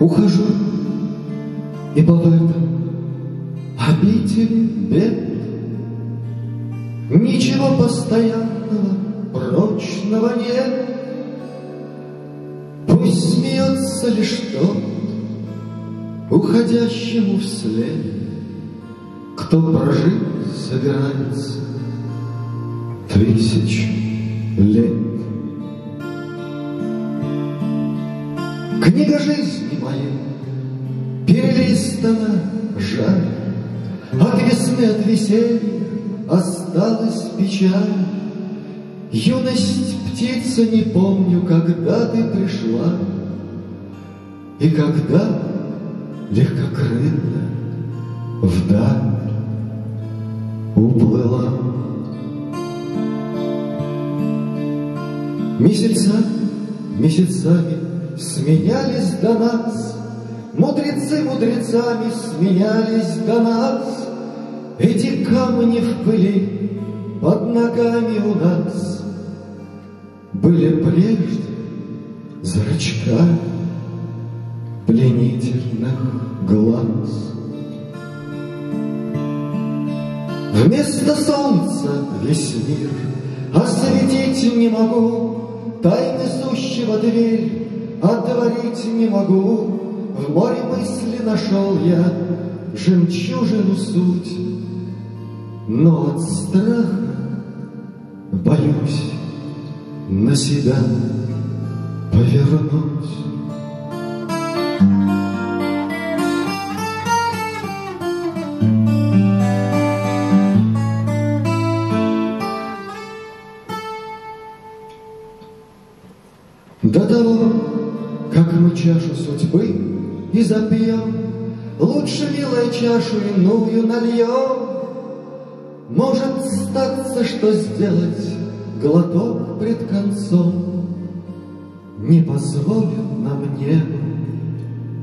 Ухожу, ибо в этом обители бед Ничего постоянного, прочного нет. Пусть смеется лишь тот, уходящему вслед. Кто прожить собирается тысяч лет. Книга жизни моей перелистана жаль, От весны, от веселья осталась печаль. Юность птица, не помню, когда ты пришла, И когда легкокрылая вдаль уплыла. Месяца месяцами сменялись до нас, Мудрецы мудрецами сменялись до нас, Эти камни в пыли под ногами у нас Были прежде зрачками пленительных глаз. Вместо солнца весь мир осветить не могу, Тайны сущего дверь отворить не могу. В море мысли нашел я жемчужину суть, Но от страха боюсь на себя повернуть. Того, как мы чашу судьбы и запьем, Лучше, милая, чашу иную нальем. Может статься, что сделать глоток пред концом Не позволит нам небо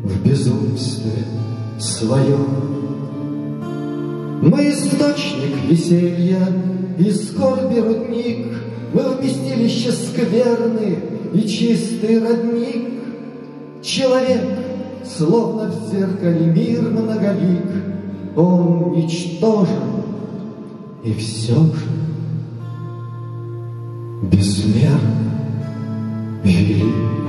в безумстве своем. Мы источник веселья и скорби рудник, Мы вместилище скверны и чистый родник. Человек, словно в зеркале мир многолик, Он ничтожен и все же безмерно велик.